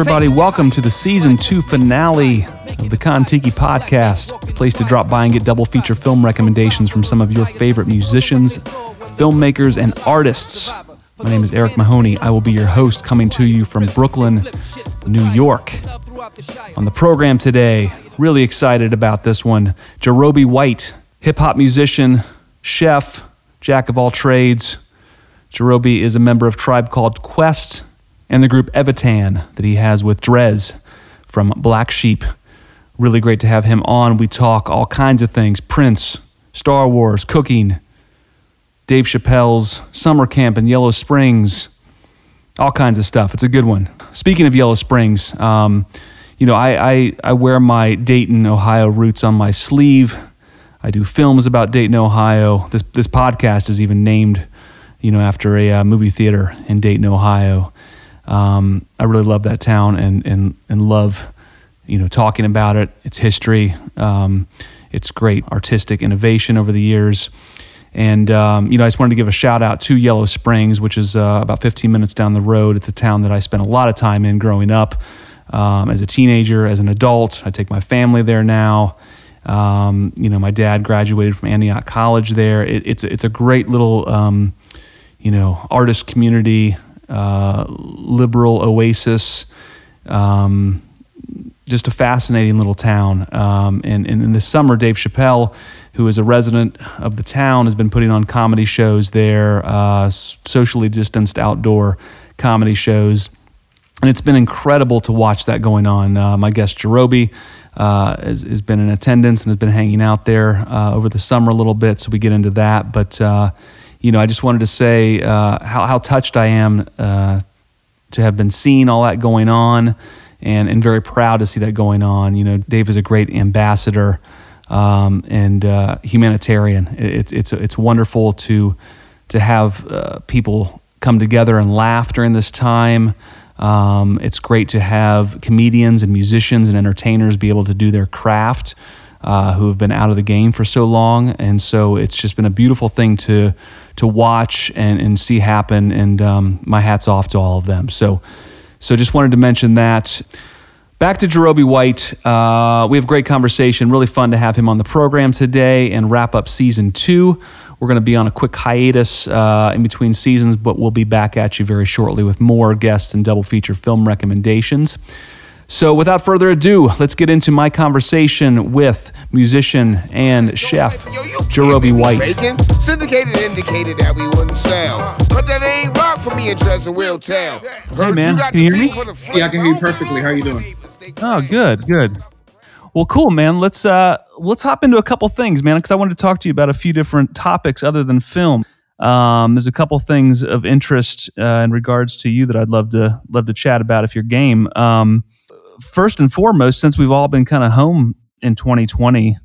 Everybody, welcome to the season two finale of the Kontiki podcast, a place to drop by and get double feature film recommendations from some of your favorite musicians, filmmakers, and artists. My name is Eric Mahoney. I will be your host coming to you from Brooklyn, New York. On the program today, really excited about this one. Jarobi White, hip hop musician, chef, jack of all trades. Jarobi is a member of Tribe Called Quest and the group Evitan that he has with Dres from Black Sheep. Really great to have him on. We talk all kinds of things Prince, Star Wars, cooking, Dave Chappelle's summer camp in Yellow Springs, all kinds of stuff. It's a good one. Speaking of Yellow Springs, um, you know, I, I, I wear my Dayton, Ohio roots on my sleeve. I do films about Dayton, Ohio. This, this podcast is even named, you know, after a uh, movie theater in Dayton, Ohio. Um, I really love that town and, and, and love, you know, talking about it, its history, um, its great artistic innovation over the years. And, um, you know, I just wanted to give a shout out to Yellow Springs, which is uh, about 15 minutes down the road. It's a town that I spent a lot of time in growing up um, as a teenager, as an adult. I take my family there now. Um, you know, my dad graduated from Antioch College there. It, it's, it's a great little, um, you know, artist community uh, liberal oasis. Um, just a fascinating little town. Um, and, and, in the summer, Dave Chappelle, who is a resident of the town, has been putting on comedy shows there, uh, socially distanced outdoor comedy shows. And it's been incredible to watch that going on. Uh, my guest, Jarobi, uh, has, has, been in attendance and has been hanging out there uh, over the summer a little bit, so we get into that. But uh, you know, I just wanted to say uh, how, how touched I am uh, to have been seeing all that going on and, and very proud to see that going on. You know, Dave is a great ambassador um, and uh, humanitarian. It's, it's, it's wonderful to, to have uh, people come together and laugh during this time. Um, it's great to have comedians and musicians and entertainers be able to do their craft uh, who have been out of the game for so long. And so it's just been a beautiful thing to to watch and, and see happen. And um, my hat's off to all of them. So so just wanted to mention that. Back to Jarobi White. Uh, we have great conversation. Really fun to have him on the program today and wrap up season two. We're going to be on a quick hiatus uh, in between seasons, but we'll be back at you very shortly with more guests and double feature film recommendations. So, without further ado, let's get into my conversation with musician and chef Jarobi White. Syndicated indicated that we wouldn't sell, but that ain't rock for me and Dresden will tell. Hey man, can you hear me? Yeah, I can hear you perfectly. How are you doing? Oh, good, good. Well, cool, man. Let's uh let's hop into a couple things, man, because I wanted to talk to you about a few different topics other than film. Um, there's a couple things of interest uh, in regards to you that I'd love to love to chat about if you're game. Um, first and foremost, since we've all been kind of home in 2020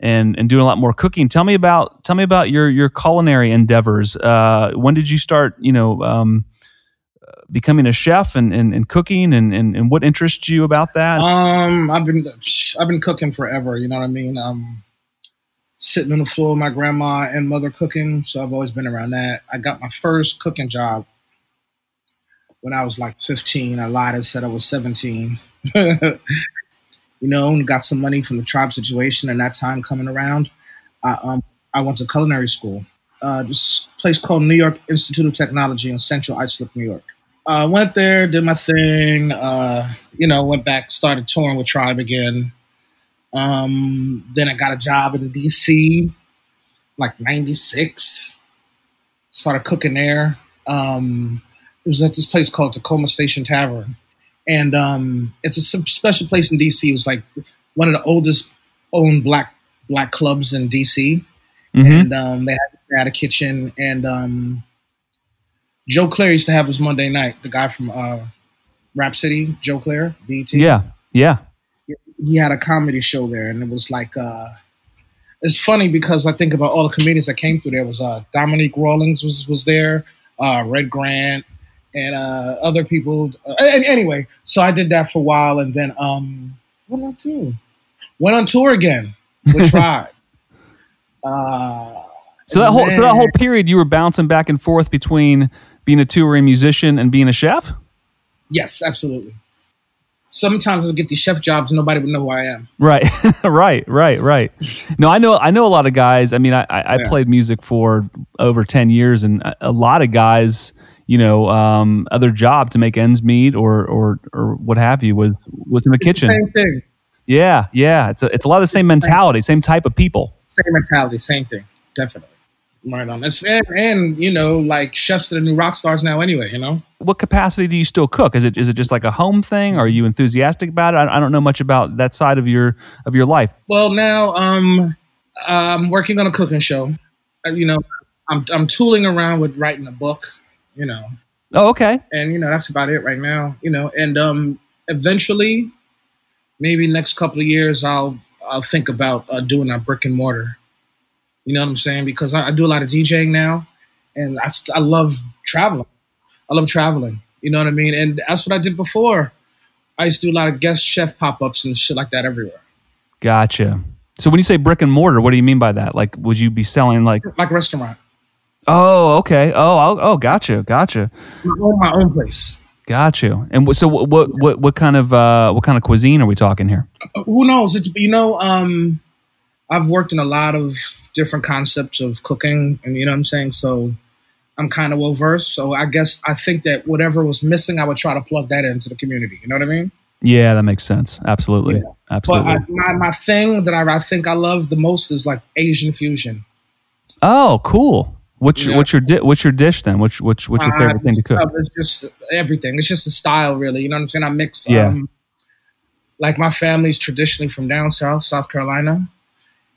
and and doing a lot more cooking, tell me about tell me about your your culinary endeavors. Uh, when did you start? You know. Um, becoming a chef and, and, and cooking and, and, and, what interests you about that? Um, I've been I've been cooking forever. You know what I mean? Um, sitting on the floor with my grandma and mother cooking, so I've always been around that. I got my first cooking job when I was like 15. I lied and said I was 17. you know, got some money from the tribe situation and that time coming around. I, um, I went to culinary school. Uh, this place called New York Institute of Technology in Central Islip, New York. I uh, went there, did my thing. Uh, you know, went back, started touring with Tribe again. Um, then I got a job in DC, like '96. Started cooking there. Um, it was at this place called Tacoma Station Tavern and um, it's a special place in DC. It was like one of the oldest owned black black clubs in DC, mm-hmm. and um, they, had, they, had, a kitchen. And um, Joe Clair used to have his Monday night. The guy from uh, Rap City, Joe Clair, BT. Yeah, yeah. He had a comedy show there, and it was like. Uh, it's funny because I think about all the comedians that came through. There was uh, Dominique Rawlings was was there, uh, Red Grant, and uh, other people. Uh, anyway, so I did that for a while, and then um, what did I do? Went on tour again with Tribe. uh, so that whole then, so that whole period, you were bouncing back and forth between being a touring musician and being a chef. Yes, absolutely. Sometimes I'll get these chef jobs and nobody would know who I am. Right, right, right, right. No, I know. I know a lot of guys. I mean, I, I, I Yeah. played music for over ten years, and a lot of guys, you know, um, other job to make ends meet or or or what have you was was in the It's the kitchen. same thing. Yeah, yeah. It's a, it's a lot of the same mentality, same type of people. Same mentality, same thing. Definitely. Right on. It's, and, and, you know, like chefs that are new rock stars now anyway, you know? What capacity do you still cook? Is it is it just like a home thing? Are you enthusiastic about it? I, I don't know much about that side of your of your life. Well, now um, I'm working on a cooking show. Uh, You know, I'm, I'm tooling around with writing a book, you know, Oh, okay. and, you know, that's about it right now, you know, and um, eventually, maybe next couple of years, I'll, I'll think about uh, doing a brick and mortar. You know what I'm saying? Because I, I do a lot of DJing now, and I, st- I love traveling. I love traveling. You know what I mean? And that's what I did before. I used to do a lot of guest chef pop ups and shit like that everywhere, Gotcha. So when you say brick and mortar, what do you mean by that? Like, would you be selling like? like a restaurant. Oh, okay. Oh, oh, oh gotcha, gotcha, own, my own place. gotcha. And so, what, what, what, what kind of, uh, what kind of cuisine are we talking here? Uh, Who knows? It's you know, um, I've worked in a lot of different concepts of cooking, and you know what I'm saying. So I'm kind of well versed. So I guess I think that whatever was missing, I would try to plug that into the community. You know what I mean? Yeah, that makes sense. Absolutely, Yeah. absolutely. But I, my my thing that I, I think I love the most is like Asian fusion. oh, cool. What's your, what's your di- what's your dish then? What's what's what's your Uh, favorite thing to cook? It's just everything. It's just a style, really. You know what I'm saying? I mix. Yeah. Um, like my family's traditionally from down south, South Carolina,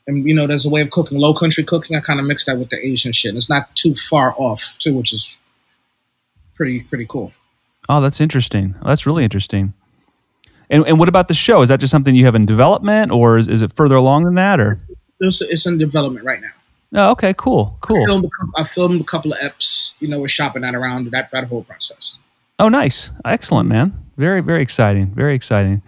and you know, there's a way of cooking, low country cooking. I kind of mix that with the Asian shit. And it's not too far off, too, which is pretty pretty cool. Oh, that's interesting. That's really interesting. And and what about the show? Is that just something you have in development, or is, is it further along than that? Or It's, it's in development right now. Oh, okay, cool, I cool. filmed, I filmed a couple of eps. You know, we're shopping that around that that whole process. Oh, nice. Excellent, man. Very, very exciting. Very exciting.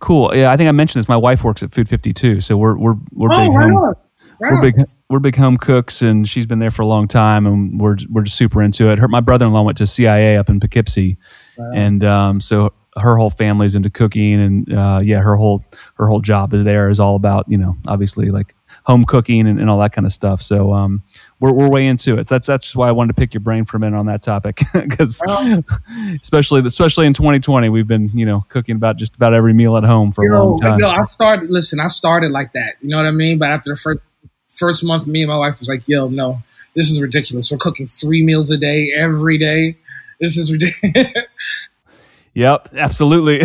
Cool. Yeah, I think I mentioned this. My wife works at Food 52, so we're we're we're big oh, right home. Right we're big we're big home cooks, and she's been there for a long time, and we're we're just super into it. Her my brother in law went to CIA up in Poughkeepsie, Wow. and um, so her whole family's into cooking, and uh, yeah, her whole her whole job there is all about you know obviously like home cooking and, and all that kind of stuff. So um, we're we're way into it. So that's that's just why I wanted to pick your brain for a minute on that topic because Well- especially especially in 2020 we've been you know cooking about just about every meal at home for a long time. yo, I started. Listen, I started like that. You know what I mean? But after the first first month, me and my wife was like, "Yo, no, this is ridiculous. We're cooking three meals a day every day. This is ridiculous." Yep, absolutely,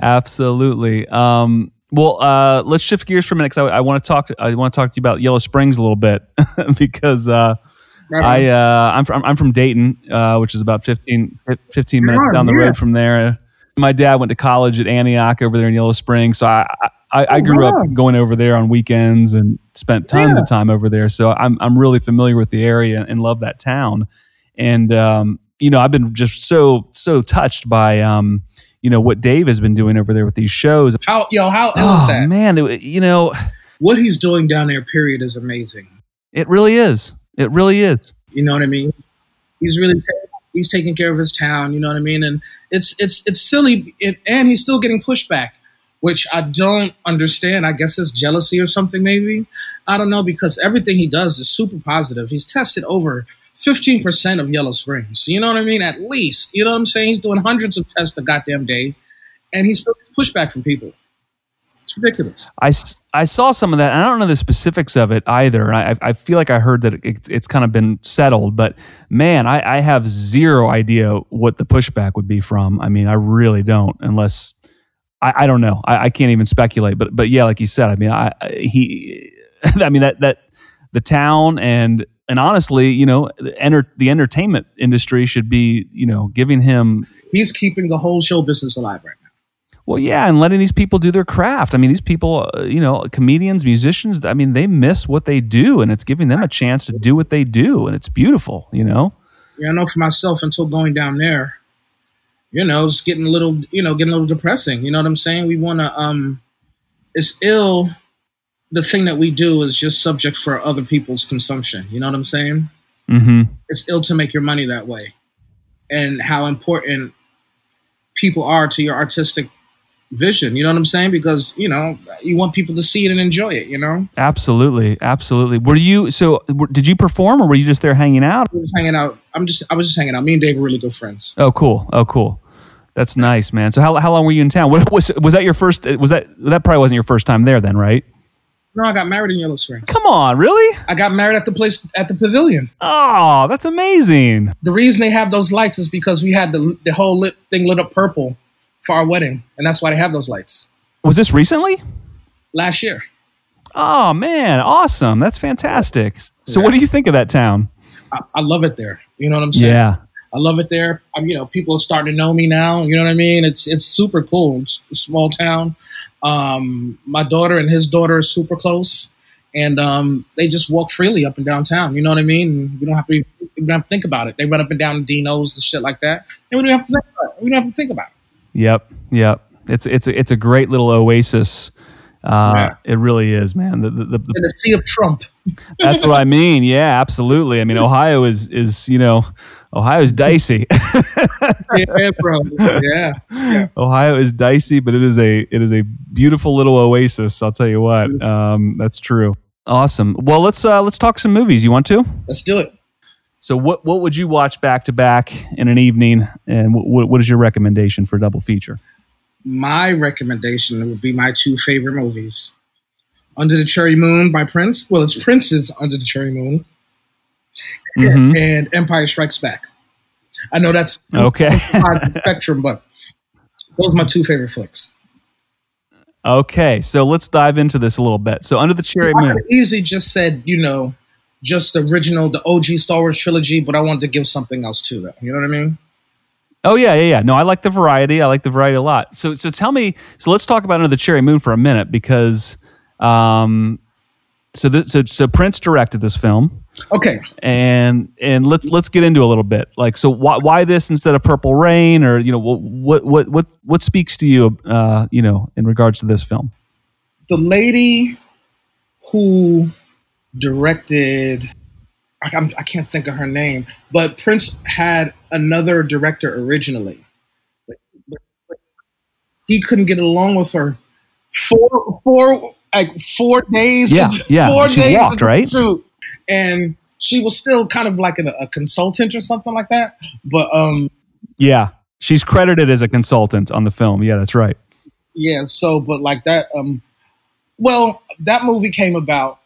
absolutely. Um, well, uh, let's shift gears for a minute because I, I want to talk. I want to talk to you about Yellow Springs a little bit because uh, I uh, I'm from I'm from Dayton, uh, which is about 15, 15 minutes down the yeah. road from there. My dad went to college at Antioch over there in Yellow Springs, so I I, I Oh, grew wow. up going over there on weekends and spent tons Yeah. of time over there. So I'm I'm really familiar with the area and love that town. And um, you know, I've been just so so touched by um, you know what Dave has been doing over there with these shows. how yo, how Oh is that? man, it, you know, What he's doing down there, period, is amazing. it really is. It really is. You know what I mean? He's really he's taking care of his town. You know what I mean? And it's it's it's silly, it, and he's still getting pushback, which I don't understand. I guess it's jealousy or something. Maybe I don't know because everything he does is super positive. He's tested over fifteen percent of Yellow Springs. You know what I mean? At least you know what I'm saying. He's doing hundreds of tests a goddamn day, and he's still pushback from people. It's ridiculous. I, I saw some of that. And I don't know the specifics of it either. I, I feel like I heard that it, it's kind of been settled, but man, I, I have zero idea what the pushback would be from. I mean, I really don't, unless I, I don't know. I, I can't even speculate. But but yeah, like you said, I mean, I, I he, I mean that that the town and and honestly, you know, the, enter, the entertainment industry should be you know giving him He's keeping the whole show business alive right now. well, yeah, and letting these people do their craft. I mean, these people, uh, you know, comedians, musicians, I mean, they miss what they do, and it's giving them a chance to do what they do, and it's beautiful, you know? Yeah, I know for myself until going down there, you know, it's getting a little, you know, getting a little depressing. You know what I'm saying? We want to, um, it's ill. The thing that we do is just subject for other people's consumption. You know what I'm saying? Mm-hmm. It's ill to make your money that way. And how important people are to your artistic vision. You know what I'm saying? Because you know you want people to see it and enjoy it. You know, Absolutely, absolutely. Were you so? Did you perform, or were you just there hanging out? I was hanging out. I'm just I was just hanging out. Me and Dave are really good friends. Oh, cool. Oh, cool. That's nice, man. So how, how long were you in town? What, was was that your first? Was that that probably wasn't your first time there then, right? No, I got married in Yellow Springs. Come on, really? I got married at the place at the pavilion. Oh, that's amazing. The reason they have those lights is because we had the the whole lit thing lit up purple for our wedding, and that's why they have those lights. Was this recently? Last year, Oh man, awesome. That's fantastic. So Yeah. what do you think of that town? I, I love it there. You know what I'm saying? Yeah. I love it there. I'm, you know, people are starting to know me now. You know what I mean? It's it's super cool. It's a small town. Um, my daughter and his daughter are super close, and um, they just walk freely up and down town. You know what I mean? We don't have to. We don't have to think about it. They run up and down Dino's and shit like that, and we don't have to think about it. We don't have to think about it. Yep. Yep. It's it's a, it's a great little oasis. Uh, Yeah. It really is, man. The, the, the, In the sea of Trump. that's what I mean. Yeah, absolutely. I mean, Ohio is is you know, Ohio's dicey. yeah, bro. Yeah. Ohio is dicey, but it is a it is a beautiful little oasis. I'll tell you what. Um, that's true. Awesome. Well, let's uh, let's talk some movies. You want to? Let's do it. So, what what would you watch back to back in an evening, and what what is your recommendation for a double feature? My recommendation would be my two favorite movies. Under the Cherry Moon by Prince. Well, it's Prince's Under the Cherry Moon. Mhm. and Empire Strikes Back. I know that's Okay. spectrum, but those are my two favorite flicks. Okay. So let's dive into this a little bit. So, Under the Cherry I Moon. easily just said, you know, just the original, the OG Star Wars trilogy, but I wanted to give something else to that. You know what I mean? Oh yeah, yeah, yeah. No, I like the variety. I like the variety a lot. So, so tell me. So let's talk about Under the Cherry Moon for a minute because, um, so th- so so Prince directed this film, Okay. and and let's let's get into a little bit. Like, so why why this instead of Purple Rain, or you know what what what what speaks to you, uh, you know, in regards to this film? The lady who directed, I, I'm, I can't think of her name, but Prince had another director originally. But- but- but He couldn't get along with her. Four, four, like four days. Yeah, into- yeah, Four she days walked, right? shoot. And she was still kind of like a, a consultant or something like that. But um, Yeah, she's credited as a consultant on the film. Yeah, that's right. yeah. So, but like that. Um, well, that movie came about.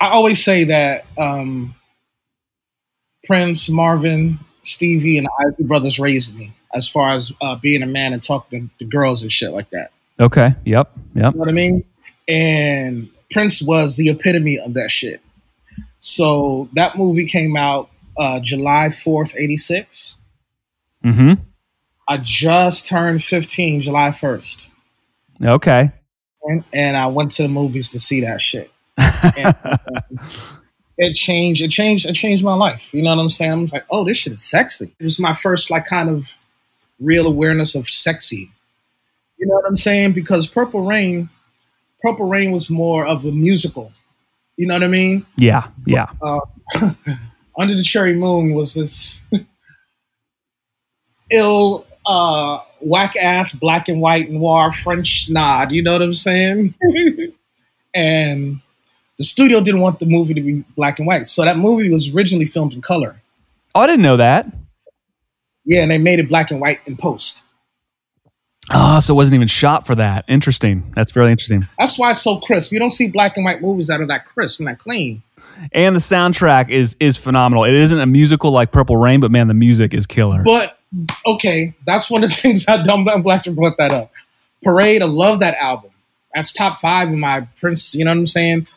I always say that um, Prince, Marvin, Stevie, and the Isley Brothers raised me as far as uh, being a man and talking to, to girls and shit like that. Okay. Yep. Yep. You know what I mean? And Prince was the epitome of that shit. So that movie came out uh, July 4th, 86. Mm-hmm. I just turned 15 July 1st. Okay. And, and I went to the movies to see that shit. And, it changed, it changed, it changed my life. You know what I'm saying? I'm like, oh, this shit is sexy. It was my first like kind of real awareness of sexy. You know what I'm saying? Because Purple Rain, Purple Rain was more of a musical. You know what I mean? Yeah. Yeah. uh, Under the Cherry Moon was this ill, uh, whack ass black and white noir French nod. You know what I'm saying? and the studio didn't want the movie to be black and white, so that movie was originally filmed in color. Oh, I didn't know that. Yeah, and they made it black and white in post. Ah, so it wasn't even shot for that. Interesting. That's very interesting. That's why it's so crisp. You don't see black and white movies that are that crisp and that clean. And the soundtrack is is phenomenal. It isn't a musical like Purple Rain, but man, the music is killer. But okay, that's one of the things I dumb I'm glad you brought that up. Parade, I love that album. That's top five in my Prince. You know what I'm saying?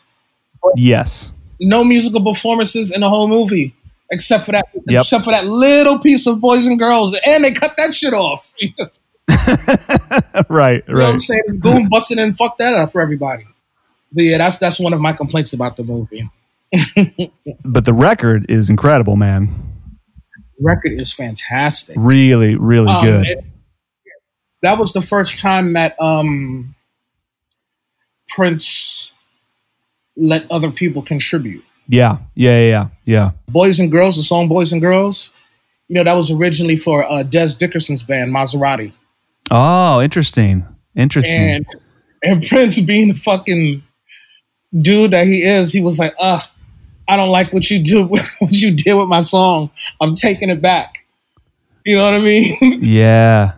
yes. No musical performances in the whole movie, except for that. Yep. Except for that little piece of boys and girls, and they cut that shit off. you know right, what I'm saying? It's Goon busting and fuck that up for everybody. But yeah, that's that's one of my complaints about the movie. But the record is incredible, man. record is fantastic. Really, really Um, good. it- that was the first time that um, Prince let other people contribute. yeah, yeah, yeah, yeah. Boys and Girls, the song Boys and Girls, You know, that was originally for uh, Dez Dickerson's band, Maserati. Oh, interesting. Interesting. And and Prince being the fucking dude that he is, he was like, "Uh, I don't like what you do, what you did with my song. I'm taking it back." You know what I mean? yeah.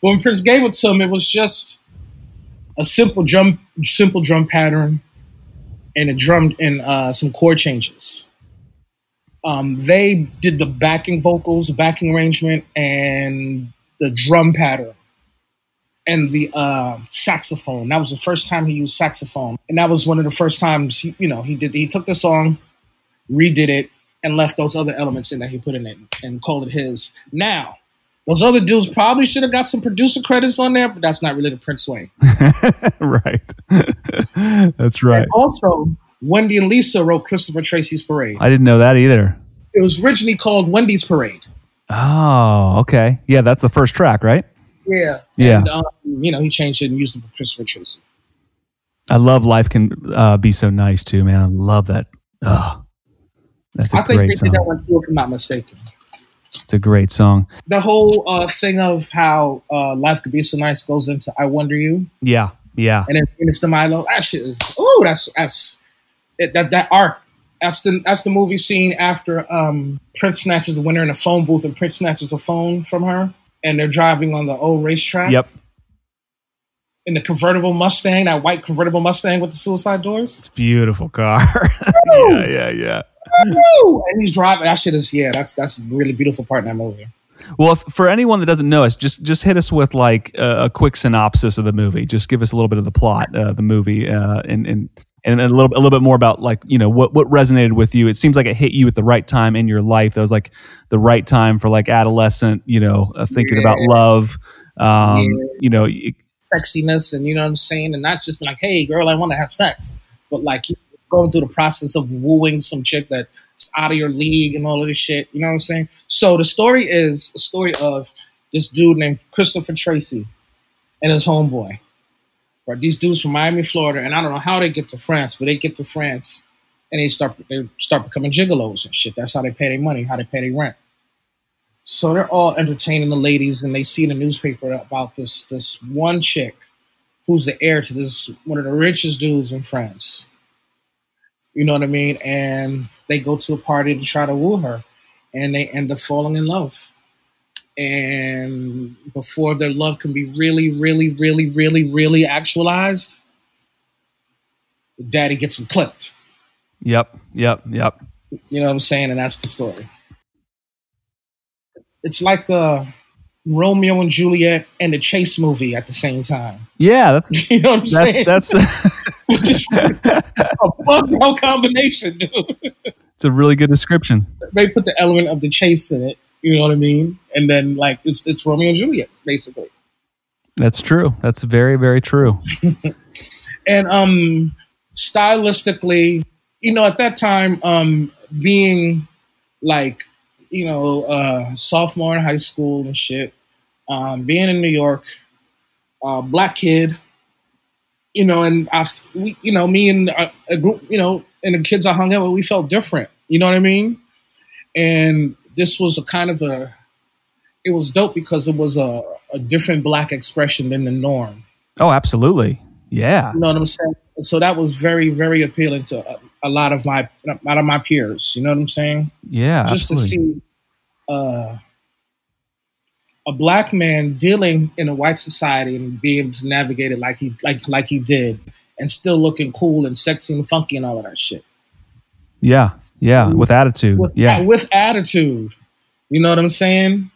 when Prince gave it to him, it was just a simple drum, simple drum pattern, and a drum and uh, some chord changes. Um, they did the backing vocals, the backing arrangement, and the drum pattern and the uh, saxophone. That was the first time he used saxophone, and that was one of the first times he, you know he did. He took the song, redid it, and left those other elements in that he put in it and called it his. Now, those other dudes probably should have got some producer credits on there, but that's not really the Prince way. right. that's right. And also, Wendy and Lisa wrote Christopher Tracy's Parade. I didn't know that either. It was originally called Wendy's Parade. Oh, okay. Yeah, that's the first track, right? Yeah. Yeah. And, um, you know, he changed it and used it for Christopher Tracy. I love Life Can uh, Be So Nice too, man. I love that. Oh, that's a I think great they song. did that one too, if I'm not mistaken. It's a great song. The whole uh, thing of how uh, Life Could Be So Nice goes into I Wonder You Yeah, yeah. and then to Milo. That shit is, oh, that's, that's, it, that, that arc. That's the, that's the movie scene after um, Prince snatches the winner in a phone booth and Prince snatches a phone from her and they're driving on the old racetrack. Yep. In the convertible Mustang, that white convertible Mustang with the suicide doors. Beautiful car. yeah, yeah, yeah. Woo! And he's driving. That shit is yeah. That's that's a really beautiful part in that movie. Well, if, for anyone that doesn't know us, just just hit us with like a, a quick synopsis of the movie. Just give us a little bit of the plot, uh, the movie, uh, and and and a little a little bit more about like you know what what resonated with you. It seems like it hit you at the right time in your life. That was like the right time for like adolescent, you know, uh, thinking about love. Um, Yeah. You know, Sexiness and you know what I'm saying, and not just like, hey girl, I want to have sex, but like going through the process of wooing some chick that's out of your league and all of this shit. You know what I'm saying? So the story is a story of this dude named Christopher Tracy and his homeboy. Right, these dudes from Miami, Florida, and I don't know how they get to France, but they get to France and they start they start becoming gigolos and shit. That's how they pay their money, how they pay their rent. So they're all entertaining the ladies, and they see in the newspaper about this this one chick who's the heir to this one of the richest dudes in France. You know what I mean? And they go to a party to try to woo her, and they end up falling in love. And before their love can be really, really, really, really, really actualized, daddy gets them clipped. yep, yep, yep. You know what I'm saying? And that's the story. It's like uh, Romeo and Juliet and the Chase movie at the same time. Yeah, that's You know what I'm saying? that's that's a fuck no combination, dude. it's a really good description. They put the element of the chase in it. You know what I mean? And then like it's it's Romeo and Juliet basically. That's true. That's very very true. and um stylistically you know at that time um being like you know uh sophomore in high school and shit um being in new york uh black kid you know and i we you know me and a, a group you know and the kids i hung out with we felt different you know what i mean and this was a kind of a it was dope because it was a, a different black expression than the norm Oh, absolutely. Yeah. you know what I'm saying? So that was very, very appealing to a, lot of my a lot of my peers. You know what I'm saying? Yeah. Just absolutely. to see uh, a black man dealing in a white society and being able to navigate it like he like like he did, and still looking cool and sexy and funky and all of that shit Yeah. Yeah. With attitude. with yeah. with attitude. You know what I'm saying?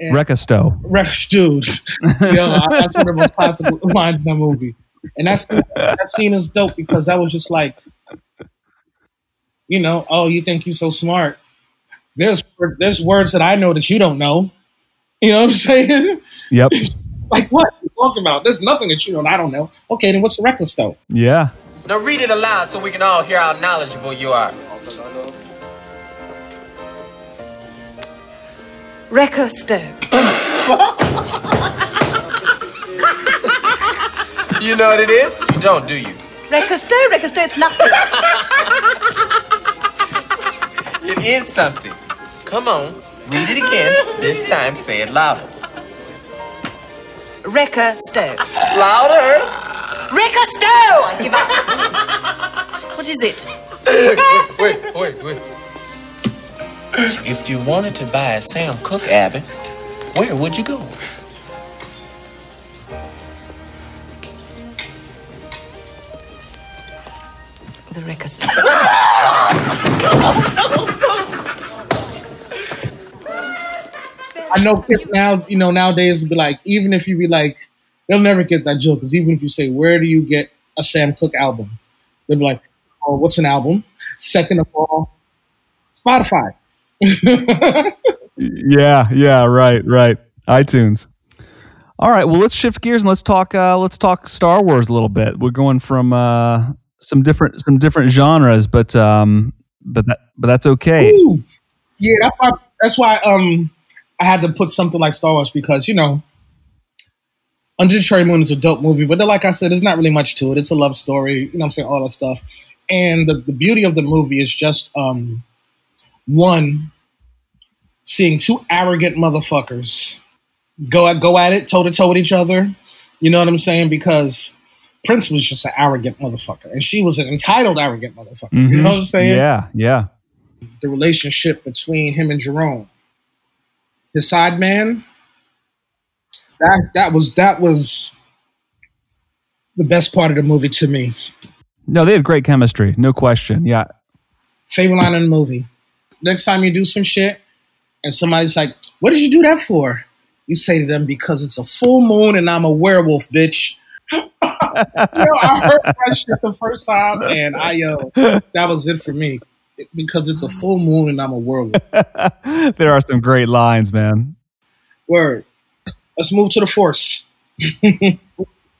And- Recasto. Dude. Yo, that's one of the most classic lines in that movie. And that's that scene is dope because that was just like, you know, oh, you think you're so smart. There's there's words that I know that you don't know. You know what I'm saying? Yep. like what are you talking about? There's nothing that you know and I don't know. Okay, then what's the record store? Yeah. Now read it aloud so we can all hear how knowledgeable you are. Recosto. You know what it is? You don't, do you? Recosto, Recosto, it's nothing. It is something. Come on, Read it again. This time say it louder. Wrecka Stow. Louder! Wrecka Stow! I give up. what is it? Wait, wait, wait, wait. If you wanted to buy a Sam Cooke, Abby, where would you go? The Wrecka Stow. I know kids now, you know, nowadays be like, even if you be like, they'll never get that joke. Because even if you say, where do you get a Sam Cooke album? They'll be like, oh, what's an album? Second of all, Spotify. Yeah, yeah, right, right. iTunes. All right, well, let's shift gears and let's talk. Uh, let's talk Star Wars a little bit. We're going from uh, some different some different genres, but um, but that but that's okay. Ooh. Yeah, that's why, that's why um I had to put something like Star Wars because you know Under the Cherry Moon is a dope movie, but like I said, there's not really much to it. It's a love story, you know what I'm saying, all that stuff. And the, the beauty of the movie is just um one seeing two arrogant motherfuckers go at go at it toe to toe with each other. You know what I'm saying? Because Prince was just an arrogant motherfucker, and she was an entitled arrogant motherfucker. You know what I'm saying? Mm-hmm. Yeah, yeah. the relationship between him and Jerome. His side man. That that was that was the best part of the movie to me. No, they had great chemistry, no question. Yeah, Favorite line in the movie. Next time you do some shit and somebody's like, What did you do that for? You say to them, Because it's a full moon and I'm a werewolf, bitch. Yo, I heard that shit the first time and I yo, that was it for me. Because it's a full moon and I'm a werewolf. there are some great lines, man. Word. Let's move to the force.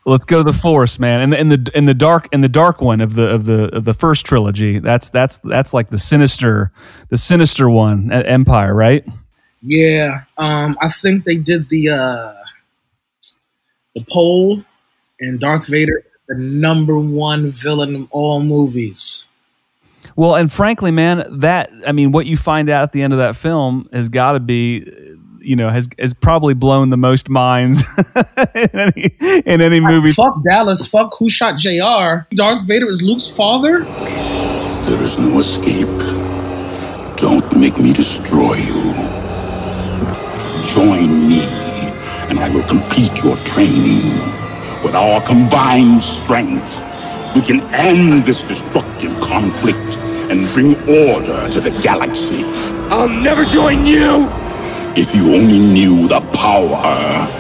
Let's go to the Force, man. And the in the in the dark in the dark one of the of the of the first trilogy. That's that's that's like the sinister the sinister one at Empire, right? Yeah, um, I think they did the uh, the poll, and Darth Vader is the number one villain in all movies. Well, and frankly, man, that I mean, what you find out at the end of that film has got to be, you know, has has probably blown the most minds in any in any movie. Fuck Dallas. Fuck who shot Jr. Darth Vader is Luke's father. There is no escape. Don't make me destroy you. Join me, and I will complete your training. With our combined strength, we can end this destructive conflict and bring order to the galaxy. I'll never join you! If you only knew the power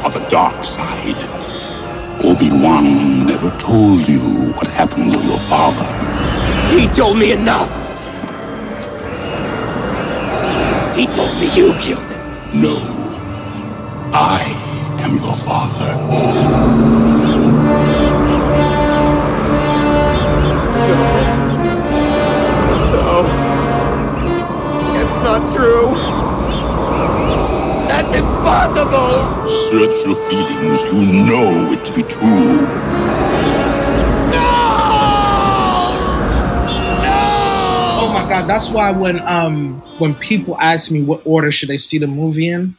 of the dark side. Obi-Wan never told you what happened to your father. He told me enough! He told me you killed him. No. I am your father. Impossible! Search your feelings. You know it to be true. Oh my god, that's why when um when people ask me what order should they see the movie in,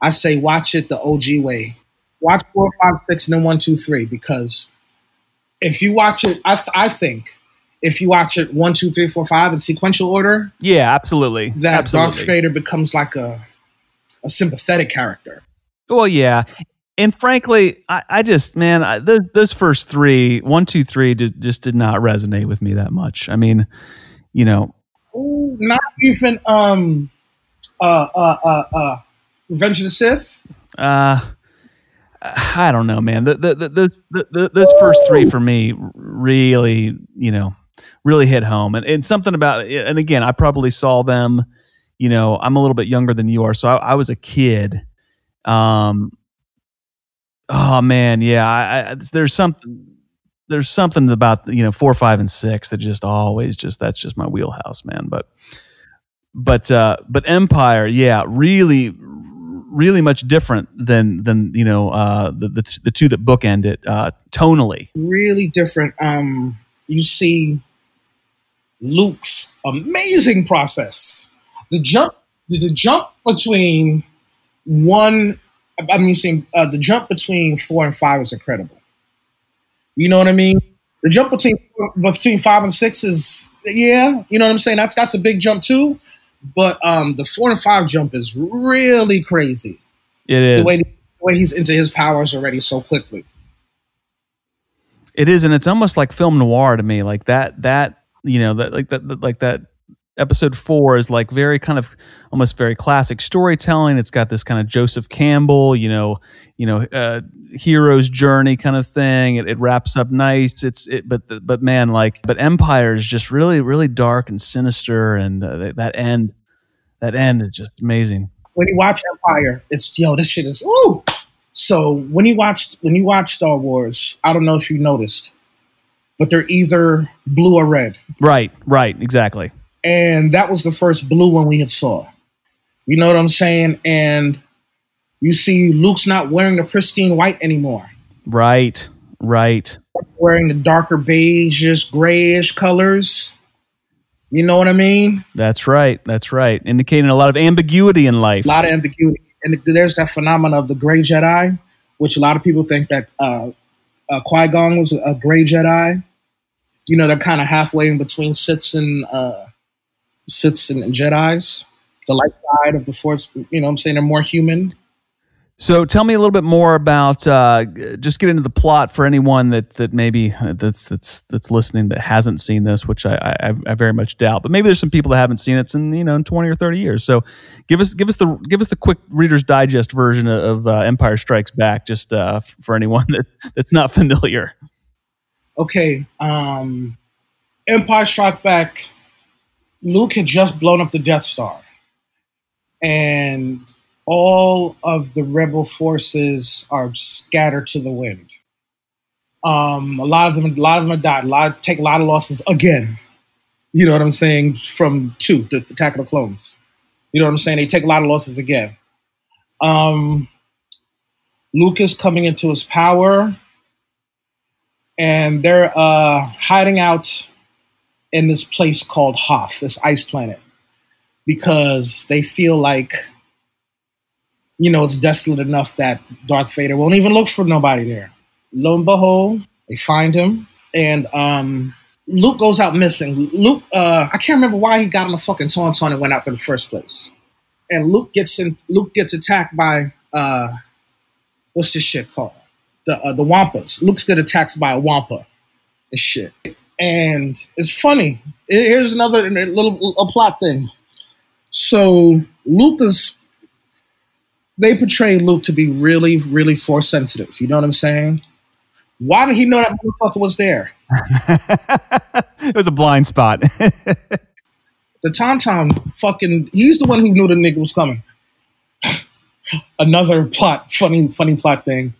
I say watch it the OG way. Watch four, five, six, and then one, two, three. Because if you watch it, I, th- I think if you watch it one, two, three, four, five in sequential order, Yeah, absolutely. that absolutely. Darth Vader becomes like a a sympathetic character. Well, yeah. And frankly, I, I just, man, I, those, those first three, one, two, three, just, just did not resonate with me that much. I mean, you know, not even um uh uh uh uh Revenge of the Sith. uh, I don't know, man. The, the, the, the, the, those first three for me really, you know, really hit home. And, and something about, and again, I probably saw them, you know, I'm a little bit younger than you are. So I, I was a kid. Um, oh man, yeah. I, I, there's something, there's something about, you know, four, five, and six that just always just, that's just my wheelhouse, man. But, but, uh, but Empire, yeah, really, really much different than than you know uh, the, the the two that bookend it uh, tonally. Really different. Um you see Luke's amazing process. The jump the, the jump between one, I mean, saying uh, the jump between four and five is incredible. You know what I mean? The jump between between five and six is yeah, you know what I'm saying. That's that's a big jump too, but um, the four and five jump is really crazy. It is The way the way he's into his powers already so quickly. It is, and it's almost like film noir to me. Like that, that you know, that like that- like that. Episode four is like very kind of almost very classic storytelling. It's got this kind of Joseph Campbell, you know, you know, uh, hero's journey kind of thing. It, it wraps up nice. It's it, but the, but man, like, but Empire is just really really dark and sinister, and uh, that- that end, that end is just amazing. when you watch Empire, it's yo, this shit is ooh. So when you watch when you watch Star Wars, I don't know if you noticed, but they're either blue or red, Right, right, exactly. And that was the first blue one we had saw. You know what I'm saying? And you see Luke's not wearing the pristine white anymore, Right, right. wearing the darker beigeish, grayish colors. You know what I mean? That's right. That's right. Indicating a lot of ambiguity in life. a lot of ambiguity. And there's that phenomenon of the gray Jedi, which a lot of people think that uh, uh, Qui Gon was a gray Jedi. You know, they're kind of halfway in between Siths and uh, Siths and, and Jedi's. The light side of the Force. You know, I'm saying they're more human. So tell me a little bit more about uh, just get into the plot for anyone that that maybe uh, that's that's that's listening that hasn't seen this, which I, I I very much doubt. But maybe there's some people that haven't seen it in you know in 20 or 30 years. So give us give us the give us the quick Reader's Digest version of uh, Empire Strikes Back, just uh, for anyone that that's not familiar. Okay, um, Empire Strikes Back. Luke had just blown up the Death Star, and all of the rebel forces are scattered to the wind. Um, a lot of them, a lot of them have died. A lot take a lot of losses again. You know what I'm saying? From two, the Attack of the Clones. You know what I'm saying? They take a lot of losses again. Um, Luke is coming into his power, and they're uh, hiding out in this place called Hoth, this ice planet, because they feel like you know, it's desolate enough that Darth Vader won't even look for nobody there. Lo and behold, they find him, and um, Luke goes out missing. Luke, uh, I can't remember why he got on the fucking tauntaun and went out in the first place. And Luke gets in. Luke gets attacked by uh, what's this shit called? The uh, the Wampas. Luke's get attacked by a Wampa and shit. And it's funny. Here's another little a plot thing. So Luke is they portray Luke to be really, really force sensitive. You know what I'm saying? Why did he know that motherfucker was there? it was a blind spot. The Tauntaun fucking he's the one who knew the nigga was coming. Another plot, funny, funny plot thing.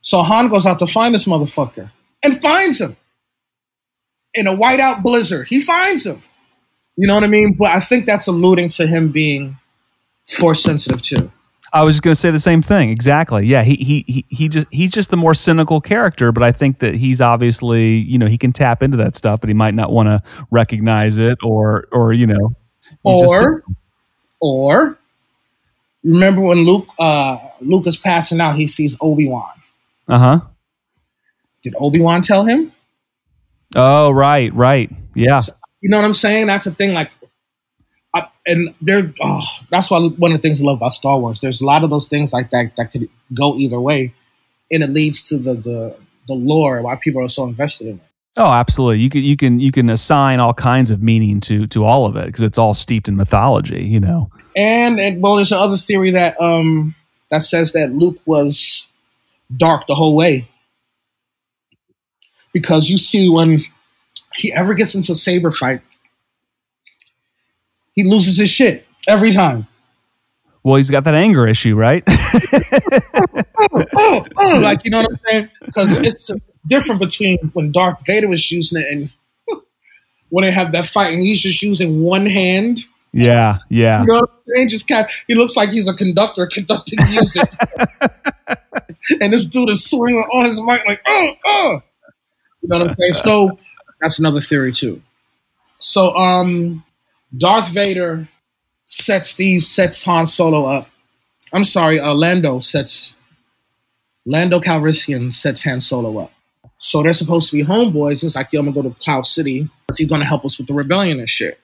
So Han goes out to find this motherfucker and finds him in a whiteout blizzard. He finds him. You know what I mean? But I think that's alluding to him being force sensitive too. I was just going to say the same thing. Exactly. Yeah. He, he he he just he's just the more cynical character, but I think that he's obviously you know he can tap into that stuff, but he might not want to recognize it or or you know. Or, or remember when Luke uh, Luke is passing out, he sees Obi Wan. Uh huh. Did Obi Wan tell him? Oh right, right. Yeah. You know what I'm saying? That's the thing. Like, I, and there, oh, that's why one of the things I love about Star Wars. There's a lot of those things like that that could go either way, and it leads to the the the lore why people are so invested in it. Oh, absolutely. You can you can you can assign all kinds of meaning to to all of it because it's all steeped in mythology. You know. And, and well, there's another theory that um that says that Luke was dark the whole way because you see when he ever gets into a saber fight, he loses his shit every time. Well, he's got that anger issue, right? Oh, oh, oh, like you know what I'm saying? Because it's different between when Darth Vader was using it and when they have that fight and he's just using one hand. yeah, yeah. You know what I'm saying? Just kind of, he looks like he's a conductor conducting music. and this dude is swinging on his mic like, oh, oh. You know what I'm saying? So that's another theory too. So um Darth Vader sets these sets Han Solo up. I'm sorry, uh, Lando sets Lando Calrissian sets Han Solo up. So they're supposed to be homeboys. It's like, yo, I'm gonna go to Cloud City. He's gonna help us with the rebellion and shit.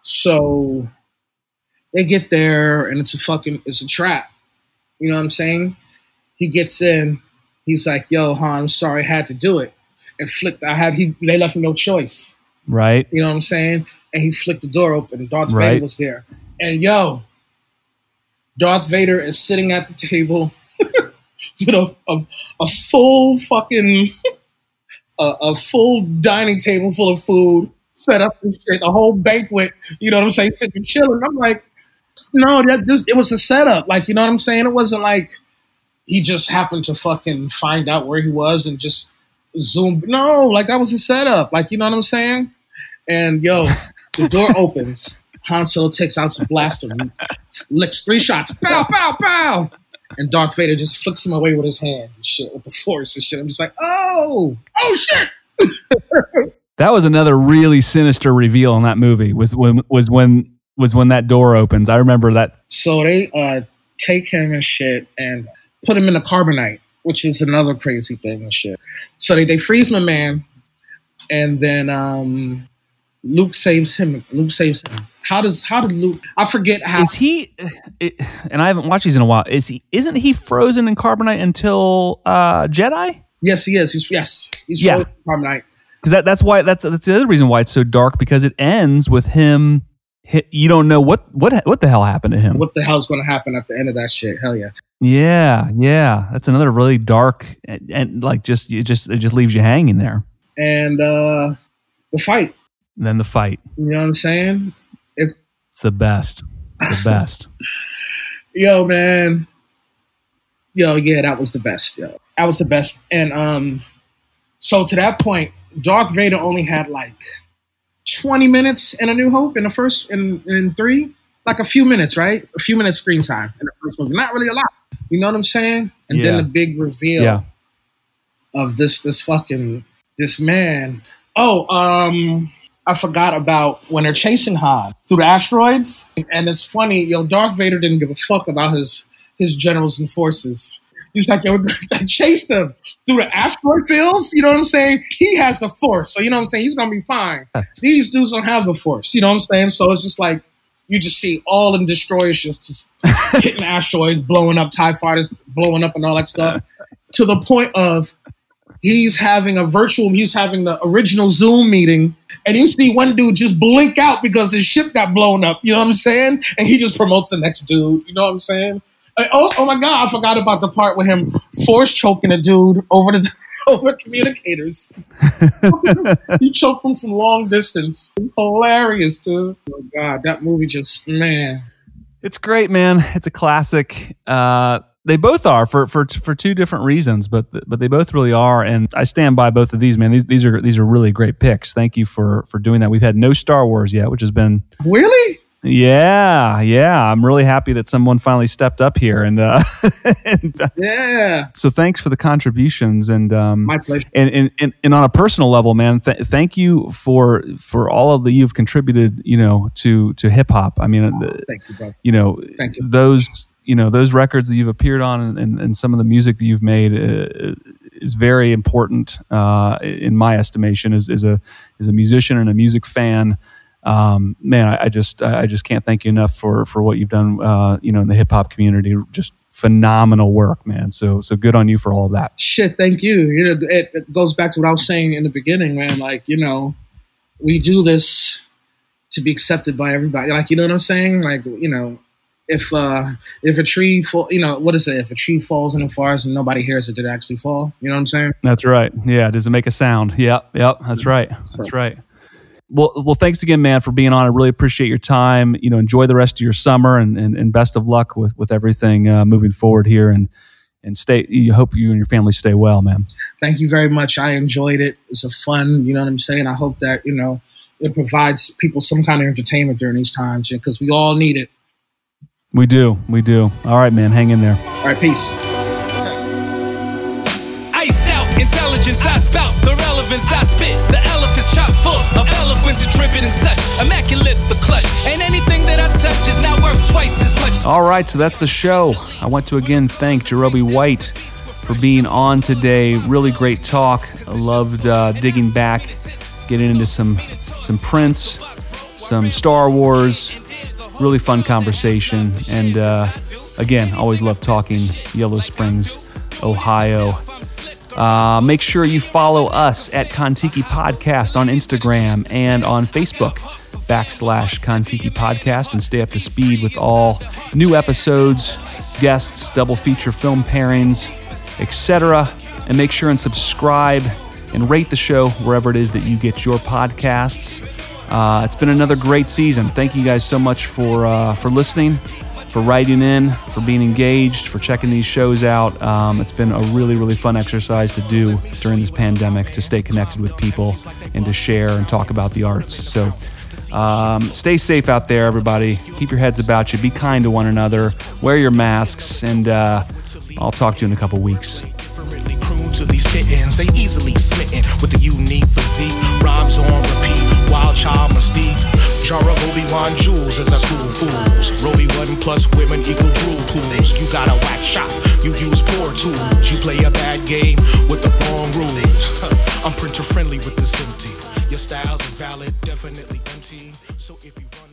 So they get there and it's a fucking it's a trap. You know what I'm saying? He gets in, he's like, yo, Han, I'm sorry, I had to do it. And flicked I had he they left him no choice. Right. You know what I'm saying? And he flicked the door open and Darth Right. Vader was there. And yo, Darth Vader is sitting at the table with a, a, a full fucking a, a full dining table full of food set up and shit, a whole banquet, you know what I'm saying, sitting chilling. I'm like, no, that this it was a setup. Like, you know what I'm saying? It wasn't like he just happened to fucking find out where he was and just zoom. No, like that was a setup. Like, you know what I'm saying? And yo, the door opens. Han Solo takes out some blaster, licks three shots, pow, pow, pow, and Darth Vader just flicks him away with his hand and shit, with the Force and shit. I'm just like, oh, oh shit. That was another really sinister reveal in that movie. Was when was when was when that door opens. I remember that. So they uh, take him and shit and put him in the carbonite, which is another crazy thing and shit. So they, they freeze my man, and then um, Luke saves him. Luke saves him. How does how did Luke? I forget how. Is he? It, and I haven't watched these in a while. Is he? Isn't he frozen in carbonite until uh, Jedi? yes, he is. He's yes. He's Yeah. frozen in carbonite. Because that, that's why that's that's the other reason why it's so dark because it ends with him. You don't know what what what the hell happened to him. What the hell's going to happen at the end of that shit? Hell yeah. Yeah, yeah, that's another really dark and, and like just it just it just leaves you hanging there. And uh, the fight. And then the fight, You know what I'm saying? It's it's the best, the best. yo man yo yeah that was the best yo that was the best and um so to that point darth vader only had like 20 minutes in a new hope in the first in in three like a few minutes right a few minutes screen time in the first movie not really a lot you know what i'm saying and Yeah. then the big reveal Yeah. of this this fucking this man oh um I forgot about when they're chasing Han through the asteroids, and it's funny. Yo, Darth Vader didn't give a fuck about his his generals and forces. He's like, yo, I chased them through the asteroid fields. You know what I'm saying? He has the force, so you know what I'm saying. He's gonna be fine. These dudes don't have the force. You know what I'm saying? So it's just like you just see all them destroyers just, just hitting asteroids, blowing up Tie fighters, blowing up, and all that stuff. To the point of he's having a virtual, he's having the original Zoom meeting, and you see one dude just blink out because his ship got blown up. You know what I'm saying? And he just promotes the next dude. You know what I'm saying? Oh, oh my god, I forgot about the part with him force choking a dude over the over communicators. he choked him from long distance. It's hilarious, dude. Oh god, that movie just man. It's great, man. It's a classic. Uh, they both are for for for two different reasons, but but they both really are. And I stand by both of these, man. These these are these are really great picks. Thank you for for doing that. We've had no Star Wars yet, which has been Really? Yeah yeah. I'm really happy that someone finally stepped up here, and, uh, and uh, Yeah. so thanks for the contributions and um, My pleasure. and, and, and, and on a personal level, man, th- thank you for for all of the you've contributed, you know, to to hip hop. I mean, Thank you, you know, Thank you. those you know those records that you've appeared on and, and, and some of the music that you've made uh, is very important uh, in my estimation as, as a as a musician and a music fan. Um, man, I, I just I just can't thank you enough for for what you've done. Uh, you know, in the hip hop community, just phenomenal work, man. So so good on you for all of that. Shit, thank you. You know, it, it goes back to what I was saying in the beginning, man. Like, you know, we do this to be accepted by everybody. Like, you know what I'm saying? Like, you know, if uh if a tree fall, you know, what is it? If a tree falls in the forest and nobody hears it, did it actually fall? You know what I'm saying? That's right. Yeah. Does it make a sound? Yep. Yep. That's right. That's right. Well, well, thanks again, man, for being on. I really appreciate your time. You know, enjoy the rest of your summer, and and, and best of luck with with everything uh, moving forward here. And and stay. You hope you and your family stay well, man. Thank you very much. I enjoyed it. It's a fun, you know what I'm saying? I hope that, you know, it provides people some kind of entertainment during these times because we all need it. We do. We do. All right, man. Hang in there. All right, peace. Iced out, intelligence I spout, the relevance I spit. Eloquence and such. Immaculate the clutch, and anything that I touch is worth twice as much. All right, so that's the show. I want to again thank Jarobi White for being on today. Really great talk. I loved uh, digging back, getting into some some Prince, some Star Wars. Really fun conversation, and uh, again, always love talking Yellow Springs, Ohio. Uh, make sure you follow us at Kontiki Podcast on Instagram and on Facebook backslash Kontiki Podcast and stay up to speed with all new episodes, guests, double feature film pairings, etc. And make sure and subscribe and rate the show wherever it is that you get your podcasts. Uh, it's been another great season. Thank you guys so much for uh, for listening for writing in, for being engaged, for checking these shows out. Um, it's been a really, really fun exercise to do during this pandemic to stay connected with people and to share and talk about the arts. So um, stay safe out there, everybody. Keep your heads about you. Be kind to one another. Wear your masks, and uh, I'll talk to you in a couple weeks. they easily smitten with unique physique. Rhymes on repeat, wild child mystique. Jar of Obi-Wan jewels as I school fools. Roby one plus women equal drool pools. You got a whack shop, you use poor tools. You play a bad game with the wrong rules. I'm printer friendly with this empty. Your style's invalid, definitely empty. So if you up.